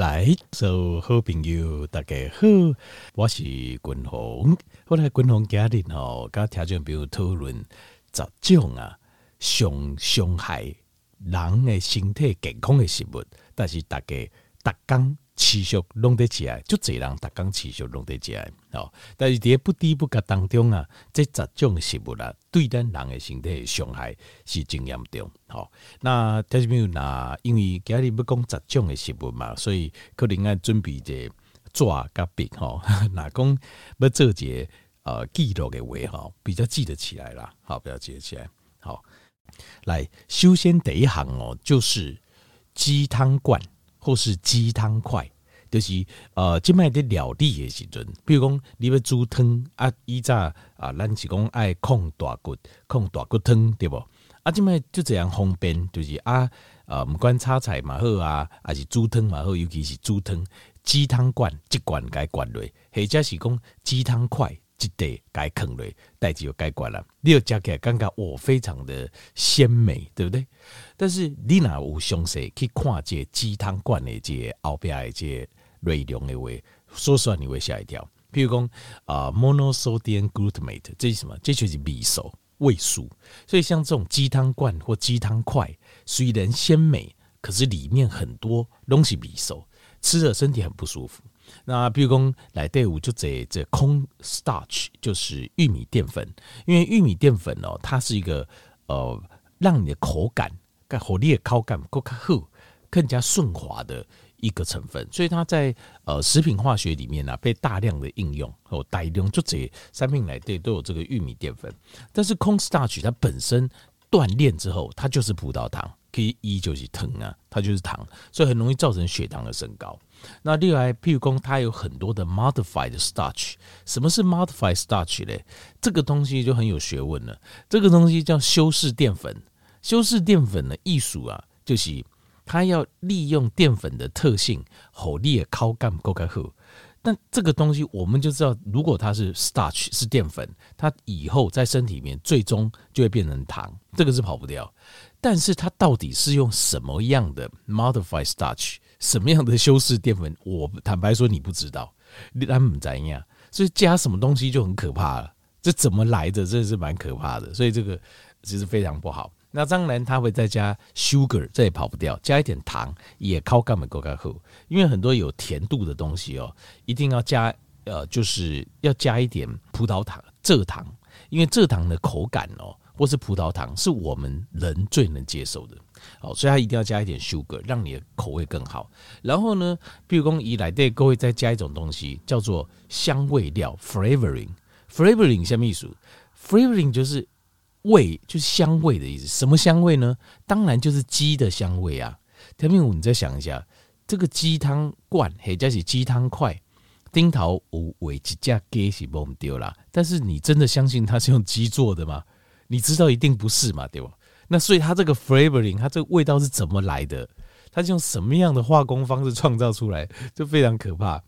来，做好朋友大家好，我是军鸿。后来军鸿家里吼，甲听众朋友讨论十种啊，上伤害人的身体健康的食物，但是大家逐工。持续拢得起来，就这人逐工持续拢得起来哦。但是在不知不觉当中啊，这十种诶食物啊，对咱人诶身体诶伤害是真严重。好、哦，那听众朋友那因为今日要讲十种诶食物嘛，所以可能爱准备者纸甲笔吼。若讲要做一个呃记录诶话吼，比较记得起来啦。好，比较记得起来。好，来，首先第一项哦，就是鸡汤罐。或是鸡汤块，就是呃，即卖的料理的时阵，比如讲你要煮汤啊，以早啊，咱是讲爱控大骨、控大骨汤，对不？啊，即卖就这样方便，就是啊，呃，不管炒菜嘛好啊，还是煮汤嘛好，尤其是煮汤，鸡汤罐一罐该灌落，或者是讲鸡汤块。一袋该啃类，代志就该管了。你要加起来，感觉我非常的鲜美，对不对？但是你若有详细去看这鸡汤罐的这后边的这内容的话，说实话你会吓一跳。譬如讲啊、呃、，monosodium glutamate，这是什么？这就是味素，味素。所以像这种鸡汤罐或鸡汤块，虽然鲜美，可是里面很多东西味素，吃了身体很不舒服。那比如讲来队伍就这这空 starch 就是玉米淀粉，因为玉米淀粉哦，它是一个呃让你的口感更好，你的口感更好，更加顺滑的一个成分，所以它在呃食品化学里面呢、被大量的应用哦，大量就这三品来对都有这个玉米淀粉，但是空 starch 它本身锻炼之后，它就是葡萄糖，可以一就是糖啊，它就是糖，所以很容易造成血糖的升高。那另外，譬如说，它有很多的 modified starch。什么是 modified starch 嘞？这个东西就很有学问了。这个东西叫修饰淀粉。修饰淀粉的艺术啊，就是它要利用淀粉的特性，好利的口感够开好。但这个东西我们就知道，如果它是 starch 是淀粉，它以后在身体里面最终就会变成糖，这个是跑不掉。但是它到底是用什么样的 modified starch？什么样的修饰淀粉？我坦白说，你不知道，你他们怎样？所以加什么东西就很可怕了。这怎么来的？真的是蛮可怕的。所以这个其实非常不好。那当然，他会再加 sugar，这也跑不掉。加一点糖也靠干嘛够干喝？因为很多有甜度的东西哦，一定要加呃，就是要加一点葡萄糖、蔗糖，因为蔗糖的口感哦，或是葡萄糖是我们人最能接受的。好，所以它一定要加一点 sugar，让你的口味更好。然后呢，比如说以来对各位再加一种东西，叫做香味料 （flavoring）。flavoring 什么意思？flavoring 就是味，就是香味的意思。什么香味呢？当然就是鸡的香味啊。特别你再想一下，这个鸡汤罐或者是鸡汤块，丁头有尾几架鸡是不丢啦。但是你真的相信它是用鸡做的吗？你知道一定不是嘛，对吧？那所以它这个 flavoring，它这个味道是怎么来的？它是用什么样的化工方式创造出来？就非常可怕。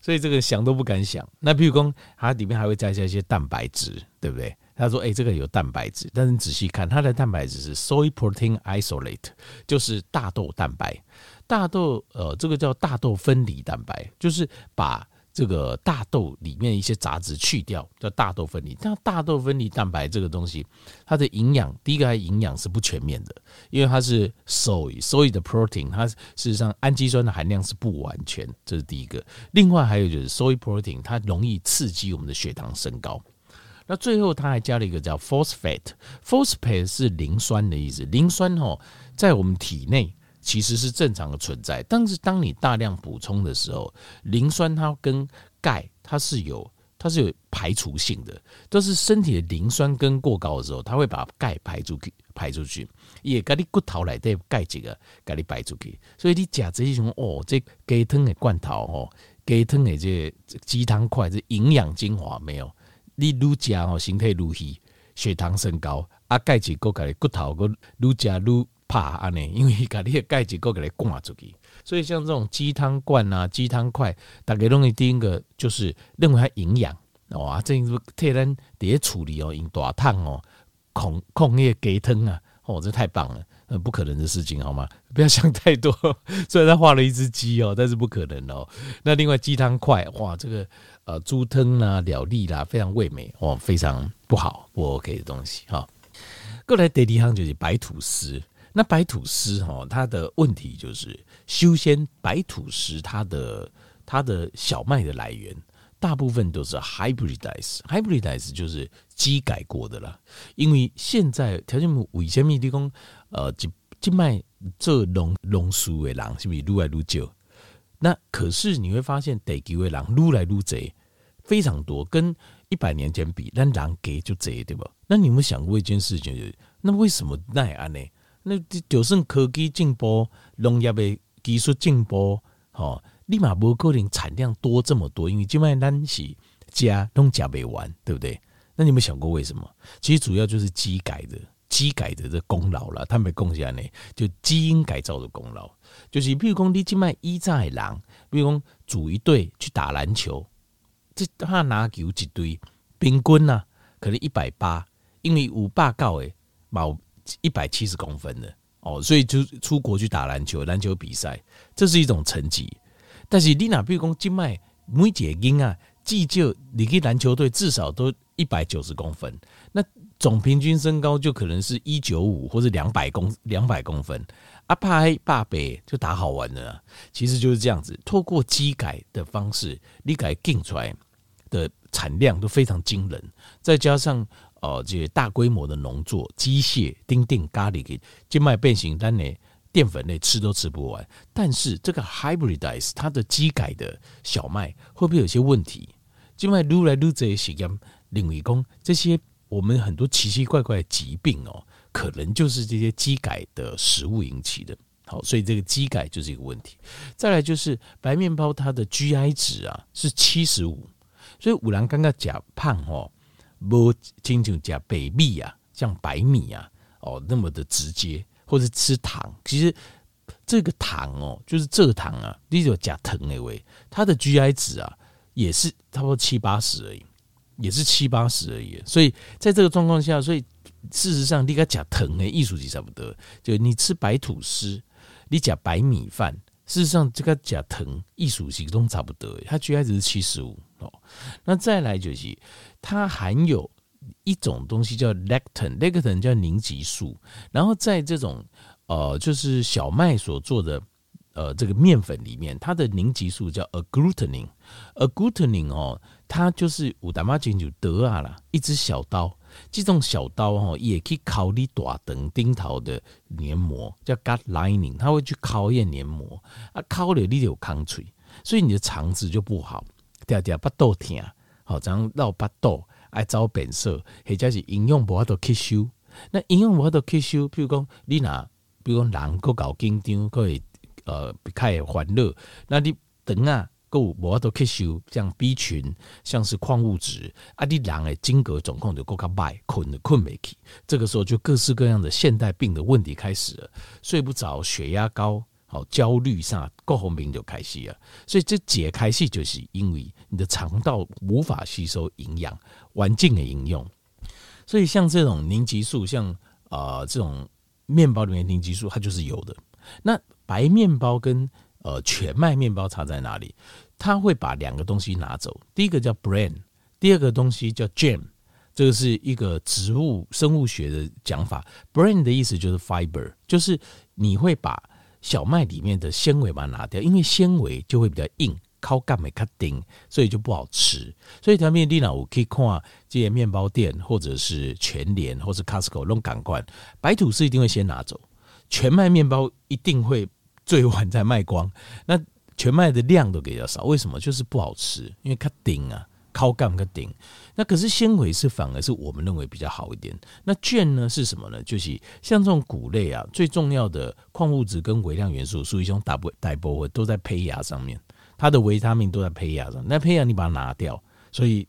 所以这个想都不敢想。那譬如说它里面还会加一些蛋白质，对不对？他说：“哎，这个有蛋白质，但是你仔细看，它的蛋白质是 soy protein isolate，就是大豆蛋白。大豆呃，这个叫大豆分离蛋白，就是把。”这个大豆里面一些杂质去掉，叫大豆分离。那大豆分离蛋白这个东西，它的营养，第一个它营养是不全面的，因为它是 soy，soy 的 protein，它事实上氨基酸的含量是不完全，这是第一个。另外还有就是 soy protein，它容易刺激我们的血糖升高。那最后它还加了一个叫 phosphate，phosphate 是磷酸的意思。磷酸哦，在我们体内。其实是正常的存在，但是当你大量补充的时候，磷酸它跟钙它是有它是有排除性的，都是身体的磷酸根过高的时候，它会把钙排出去，排出去，也把你骨头来的钙质个给你排出去，所以你吃这种哦，这鸡汤的罐头哦，鸡汤的这鸡汤块这营养精华没有，你愈加哦，身体愈虚，血糖升高，啊钙质够给你骨头个愈加愈。怕安尼，因为把你的钙质够给它灌出去，所以像这种鸡汤罐啊、鸡汤块，大家容易第一个就是认为它营养哇，这是替咱在处理哦，用大汤哦，控控那个鸡汤啊，哦，这太棒了，呃，不可能的事情好吗？不要想太多。虽然他画了一只鸡哦，但是不可能哦。那另外鸡汤块，哇，这个呃猪汤啦、了粒啦，非常味美哦，非常不好不 OK 的东西哈。过来第二行就是白吐司。那白吐司哈，它的问题就是，修仙白吐司它的它的小麦的来源，大部分都是 hybridize，hybridize 就是机改过的啦。因为现在条件为什么地方呃，即即卖这农农书的人是不是愈来愈少？那可是你会发现，地球的人愈来愈多，非常多，跟一百年前比，但人给就贼，对吧？那你有没有想过一件事情，就是那为什么那样呢？那就算科技进步，农业的技术进步，吼，立马不可能产量多这么多，因为今麦咱是加拢加不完，对不对？那你有没有想过为什么？其实主要就是基改的基改的这功劳了，他们贡献呢，就基因改造的功劳，就是比如讲你今麦一在狼，比如讲组一队去打篮球，这他拿球一堆，平均呐可能一百八，因为五霸告诶冇。一百七十公分的哦，所以就出国去打篮球，篮球比赛，这是一种成绩。但是你那比如讲，静脉每节音啊，既就你去篮球队至少都一百九十公分，那总平均身高就可能是一九五或者两百公两百公分。阿派巴北就打好玩的，其实就是这样子。透过机改的方式，你改定出来的产量都非常惊人，再加上。哦，这些大规模的农作机械丁丁咖喱给静脉变形，但呢淀粉类吃都吃不完。但是这个 hybridize 它的机改的小麦会不会有些问题？静脉撸来撸这些实验，领域工这些我们很多奇奇怪怪的疾病哦，可能就是这些机改的食物引起的。好，所以这个机改就是一个问题。再来就是白面包，它的 GI 值啊是七十五，所以五郎刚刚讲胖哦。不仅仅加白米啊，像白米啊，哦，那么的直接，或者吃糖，其实这个糖哦，就是蔗糖啊，你就加糖那位，它的 GI 值啊，也是差不多七八十而已，也是七八十而已。所以在这个状况下，所以事实上你跟加糖诶，艺术级差不多。就你吃白吐司，你加白米饭，事实上这个加糖艺术级都差不多，它 GI 值是七十五哦。那再来就是。它含有一种东西叫 lectin，lectin 叫凝集素。然后在这种呃，就是小麦所做的呃这个面粉里面，它的凝集素叫 agglutinin，agglutinin 哦，它就是五大妈就得啊啦，一支小刀，这种小刀哦也可以烤你大肠顶头的黏膜，叫 gut lining，它会去考验黏膜啊，烤了你就有空脆，所以你的肠子就不好，嗲嗲不豆甜。好，这样绕巴肚爱找变色，或者是营养无法度吸收。那营养无法度吸收，比如讲你拿，比如讲人够搞紧张，可会呃开欢乐。那你等啊够无法度吸收，像 B 群，像是矿物质啊，你人的筋骼总控就够卡坏，困的困袂起。这个时候就各式各样的现代病的问题开始了，睡不着，血压高。好焦虑上，各方面就开始了，所以这解开始就是因为你的肠道无法吸收营养，环境的营养，所以像这种凝集素，像啊、呃、这种面包里面凝集素，它就是有的。那白面包跟呃全麦面包差在哪里？它会把两个东西拿走，第一个叫 bran，第二个东西叫 jam，这个是一个植物生物学的讲法。bran 的意思就是 fiber，就是你会把小麦里面的纤维把它拿掉，因为纤维就会比较硬，口感没卡丁，所以就不好吃。所以条面店呢，我可以看这些面包店，或者是全联，或是 Costco 弄感官，白吐司一定会先拿走，全麦面包一定会最晚再卖光。那全麦的量都比较少，为什么？就是不好吃，因为卡丁啊。靠杠个顶，那可是纤维是反而是我们认为比较好一点。那卷呢是什么呢？就是像这种谷类啊，最重要的矿物质跟微量元素，属于一种大部大部分都在胚芽上面，它的维他命都在胚芽上。那胚芽你把它拿掉，所以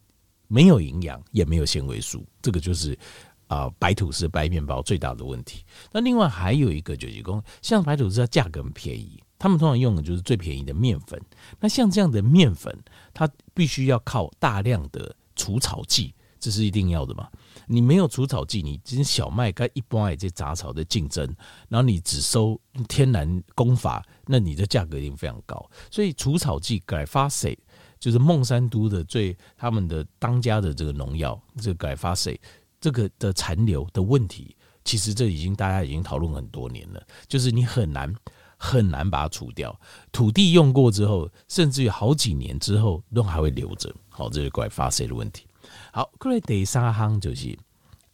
没有营养，也没有纤维素。这个就是啊、白吐司、白面包最大的问题。那另外还有一个就是说，像白吐司它价格很便宜。他们通常用的就是最便宜的面粉。那像这样的面粉，它必须要靠大量的除草剂这是一定要的嘛。你没有除草剂，你这些小麦跟一般的这杂草的竞争，然后你只收天然工法，那你的价格一定非常高。所以除草剂改发噻就是孟山都的最他们的当家的这个农药，这个 Glyphosate 这个的残留的问题，其实这已经大家已经讨论很多年了，就是你很难很难把它除掉。土地用过之后，甚至于好几年之后都还会留着。好，这是 Glyphosate 的问题。好，过来第三行就是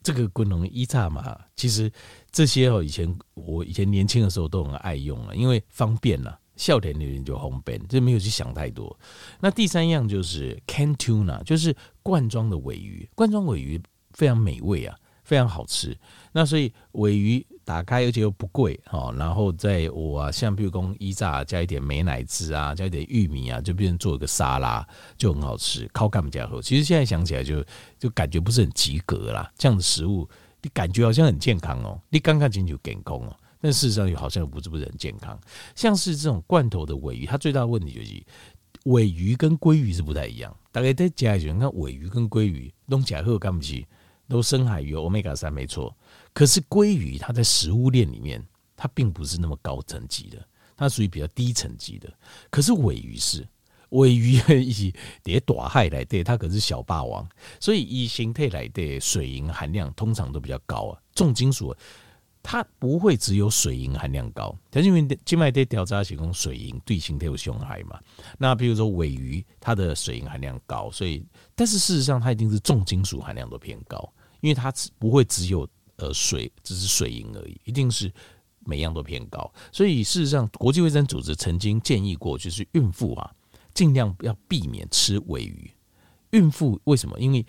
这个滚龙一叉嘛。其实这些哦，以前我以前年轻的时候都很爱用啊，因为方便了，笑点的人就方便，就没有去想太多。那第三样就是 can tuna，就是罐装的尾鱼，罐装尾鱼非常美味啊，非常好吃。那所以尾鱼。打开而且又不贵哈，然后在我啊，像比如说一炸加一点美乃滋啊，加一点玉米啊，就变成做一个沙拉，就很好吃。靠干不加喝，其实现在想起来就就感觉不是很及格啦。这样的食物你感觉好像很健康哦，你刚看进去健康哦，但事实上又好像不是不是很健康。像是这种罐头的尾鱼，它最大的问题就是尾鱼跟鲑鱼是不太一样。大概在加一句，你，看尾鱼跟鲑鱼弄起来喝干不起，都深海鱼，Omega 三没错。可是鲑鱼它在食物链里面，它并不是那么高层级的，它属于比较低层级的。可是尾鱼是尾鱼以叠大海来对，它可是小霸王，所以以形态来对水银含量通常都比较高啊。重金属它不会只有水银含量高，它因为静脉在调查提供水银对形态有伤害嘛。那比如说鮪鱼，它的水银含量高，所以但是事实上它一定是重金属含量都偏高，因为它不会只有。呃，水只是水银而已，一定是每样都偏高。所以事实上，国际卫生组织曾经建议过，就是孕妇啊，尽量要避免吃鮪鱼。孕妇为什么？因为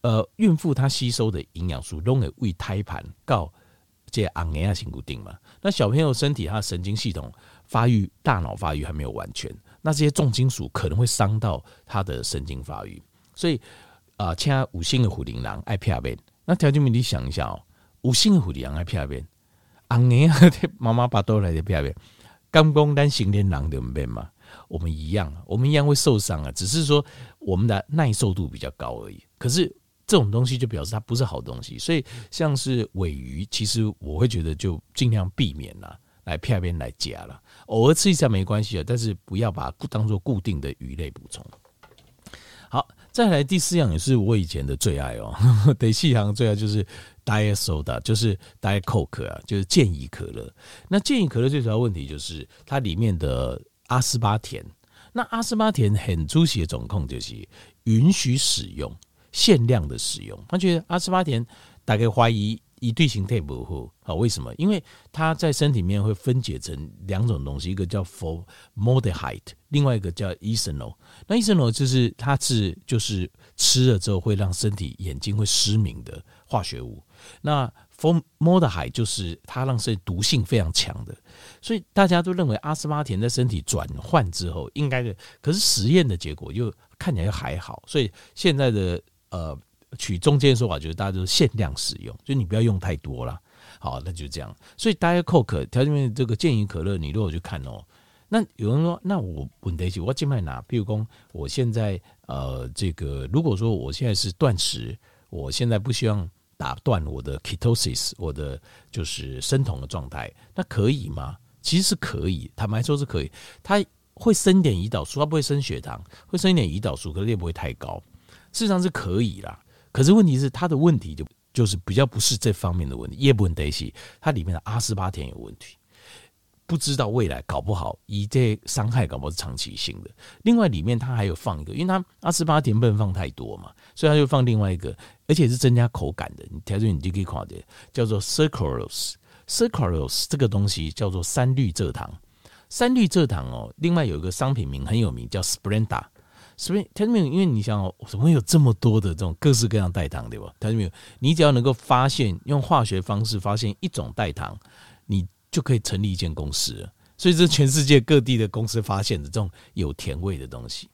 呃，孕妇她吸收的营养素都会为胎盘告这昂压性固定嘛。那小朋友身体他的神经系统发育、大脑发育还没有完全，那这些重金属可能会伤到他的神经发育。所以啊，其他五星的虎林狼爱片边，那条件明你想一下哦。五星的虎力在片边，红年妈妈把刀来的片边，刚公单行天狼的边嘛，我们一样，我们一样会受伤啊，只是说我们的耐受度比较高而已。可是这种东西就表示它不是好东西，所以像是鮪鱼，其实我会觉得就尽量避免啦，来片边来夹了，偶尔吃一下没关系啊，但是不要把它当做固定的鱼类补充。好，再来第四样也是我以前的最爱哦，得细行最爱就是 Diet Soda，就是 Diet Coke 啊，就是健怡可乐。那健怡可乐最主要问题就是它里面的阿斯巴甜。那阿斯巴甜很出奇的总控就是允许使用，限量的使用。他觉得阿斯巴甜大概怀疑。一对形态不好，好，为什么？因为它在身体里面会分解成两种东西，一个叫 formaldehyde，另外一个叫 ethanol。那 ethanol 就是它是就是吃了之后会让身体眼睛会失明的化学物。那 formaldehyde 就是它让身体毒性非常强的，所以大家都认为阿斯巴甜在身体转换之后应该的，可是实验的结果又看起来又还好，所以现在的呃。取中间说法就是大家都限量使用，就你不要用太多了。好，那就这样。所以大家 Coke 条件面这个健怡可乐，你如果去看哦，那有人说，那我问题是，我尽卖拿，比如说我现在呃，这个如果说我现在是断食，我现在不希望打断我的 ketosis，我的就是生酮的状态，那可以吗？其实是可以，坦白说是可以。它会生一点胰岛素，它不会升血糖，会升一点胰岛素，可是也不会太高，事实上是可以啦。可是问题是，它的问题就就是比较不是这方面的问题，叶不得西，它里面的阿斯巴甜有问题，不知道未来搞不好以这伤害搞不好是长期性的。另外里面它还有放一个，因为它阿斯巴甜不能放太多嘛，所以它就放另外一个，而且是增加口感的。你调整你就可以看的，叫做 sucralose，sucralose 这个东西叫做三氯蔗糖，三氯蔗糖哦。另外有一个商品名很有名，叫 Splenda。所以，听到没有？因为你想，怎么会有这么多的这种各式各样代糖，对吧？听到没有？你只要能够发现用化学方式发现一种代糖，你就可以成立一间公司。所以，这全世界各地的公司发现的这种有甜味的东西。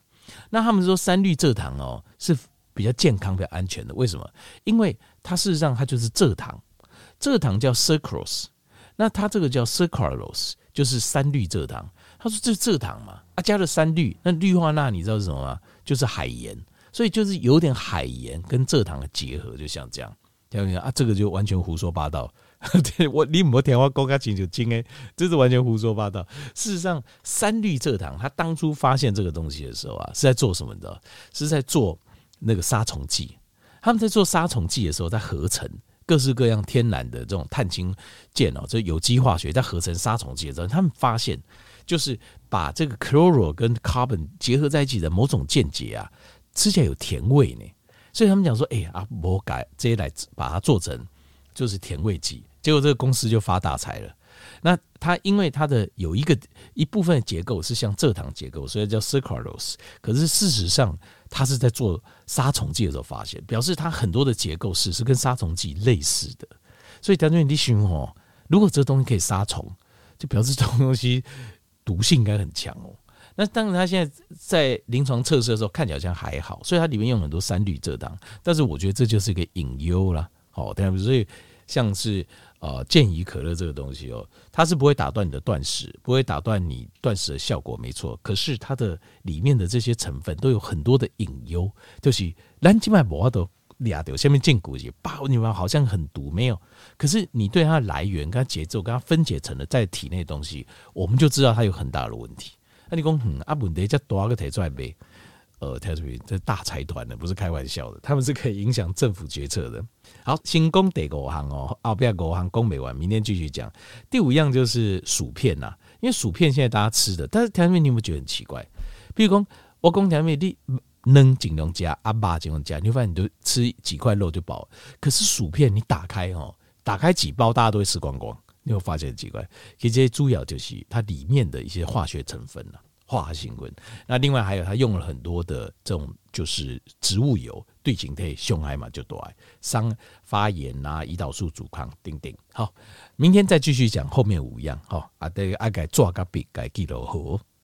那他们说三氯蔗糖哦是比较健康、比较安全的。为什么？因为它事实上它就是蔗糖，蔗糖叫 sucrose，那它这个叫 sucralose，就是三氯蔗糖。他说：“这是蔗糖嘛？啊，加了三氯，那氯化钠你知道是什么吗？就是海盐。所以就是有点海盐跟蔗糖的结合，就像这样。听没有啊？这个就完全胡说八道。对我你莫听我讲清楚，精诶，这是完全胡说八道。事实上，三氯蔗糖它当初发现这个东西的时候啊，是在做什么的？是在做那个杀虫剂。他们在做杀虫剂的时候，在合成各式各样天然的这种碳氢键哦，这有机化学在合成杀虫剂的时候，他们发现就是把这个 chloro 跟 carbon 结合在一起的某种间接啊，吃起来有甜味呢。所以他们讲说，哎呀，我改这些来把它做成就是甜味剂。结果这个公司就发大财了。那它因为它的有一个一部分的结构是像蔗糖结构，所以叫 sucralose。可是事实上，它是在做杀虫剂的时候发现，表示它很多的结构是是跟杀虫剂类似的。所以条件你寻哦，如果这个东西可以杀虫，就表示这种东西毒性应该很强哦。那当然，它现在在临床测试的时候看起来好像还好，所以它里面用很多三氯蔗糖。但是我觉得这就是一个隐忧啦。好，对啊，所以像是。呃，健怡可乐这个东西哦，它是不会打断你的断食，不会打断你断食的效果，没错。可是它的里面的这些成分都有很多的隐忧，就是蓝静脉膜都俩掉下面进骨节，把你们好像很毒，没有。可是你对它的来源、跟它节奏、跟它分解成了在体内的东西，我们就知道它有很大的问题。那你讲，嗯，啊，问题再多个提出来呗。呃，特别这大财团的不是开玩笑的，他们是可以影响政府决策的。好，新工第五行哦，后边五行讲没完，明天继续讲。第五样就是薯片呐，因为薯片现在大家吃的，但是条面你有没有觉得很奇怪？比如讲，我讲条面你能尽量加，阿爸尽量加，你会发现你就吃几块肉就饱。可是薯片你打开哦，打开几包，大家都会吃光光。你会发现很奇怪，其实这些主要就是它里面的一些化学成分了。化学成分，那另外还有它用了很多的这种就是植物油，对身体伤害嘛就多，伤发炎啊，胰岛素阻抗，等等。好，明天再继续讲后面五样。好，啊，这个阿该做个笔，该记录好。